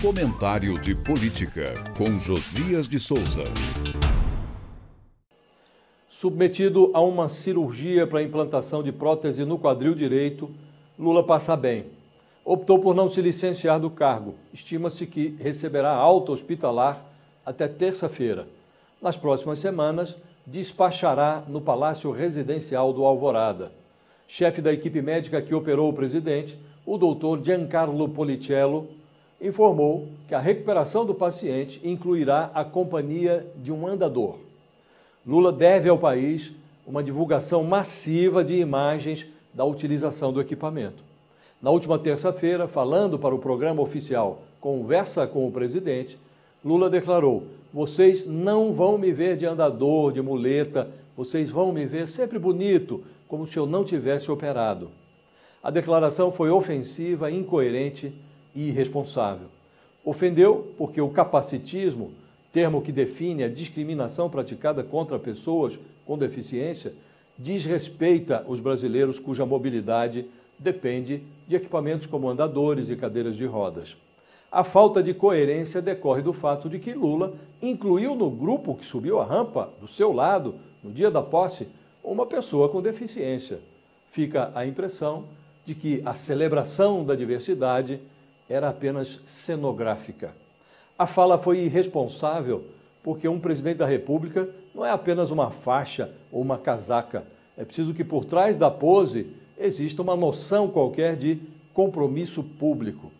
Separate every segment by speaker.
Speaker 1: Comentário de Política, com Josias de Souza.
Speaker 2: Submetido a uma cirurgia para implantação de prótese no quadril direito, Lula passa bem. Optou por não se licenciar do cargo. Estima-se que receberá alta hospitalar até terça-feira. Nas próximas semanas, despachará no Palácio Residencial do Alvorada. Chefe da equipe médica que operou o presidente, o doutor Giancarlo Policello, informou que a recuperação do paciente incluirá a companhia de um andador. Lula deve ao país uma divulgação massiva de imagens da utilização do equipamento. Na última terça-feira, falando para o programa oficial Conversa com o Presidente, Lula declarou: Vocês não vão me ver de andador, de muleta, vocês vão me ver sempre bonito, como se eu não tivesse operado. A declaração foi ofensiva, incoerente e irresponsável. Ofendeu porque o capacitismo, termo que define a discriminação praticada contra pessoas com deficiência, desrespeita os brasileiros cuja mobilidade depende de equipamentos como andadores e cadeiras de rodas. A falta de coerência decorre do fato de que Lula incluiu no grupo que subiu a rampa do seu lado, no dia da posse, uma pessoa com deficiência. Fica a impressão de que a celebração da diversidade era apenas cenográfica. A fala foi irresponsável porque um presidente da República não é apenas uma faixa ou uma casaca. É preciso que por trás da pose exista uma noção qualquer de compromisso público.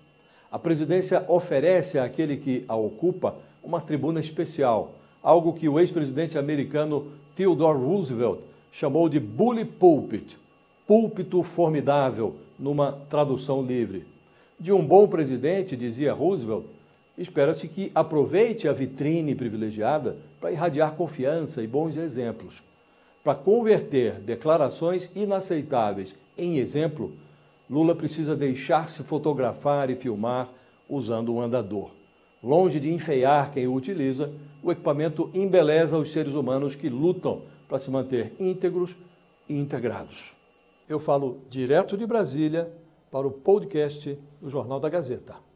Speaker 2: A presidência oferece àquele que a ocupa uma tribuna especial, algo que o ex-presidente americano Theodore Roosevelt chamou de bully pulpit, púlpito formidável, numa tradução livre. De um bom presidente, dizia Roosevelt, espera-se que aproveite a vitrine privilegiada para irradiar confiança e bons exemplos. Para converter declarações inaceitáveis em exemplo, Lula precisa deixar-se fotografar e filmar usando um andador. Longe de enfeiar quem o utiliza, o equipamento embeleza os seres humanos que lutam para se manter íntegros e integrados. Eu falo direto de Brasília para o podcast do Jornal da Gazeta.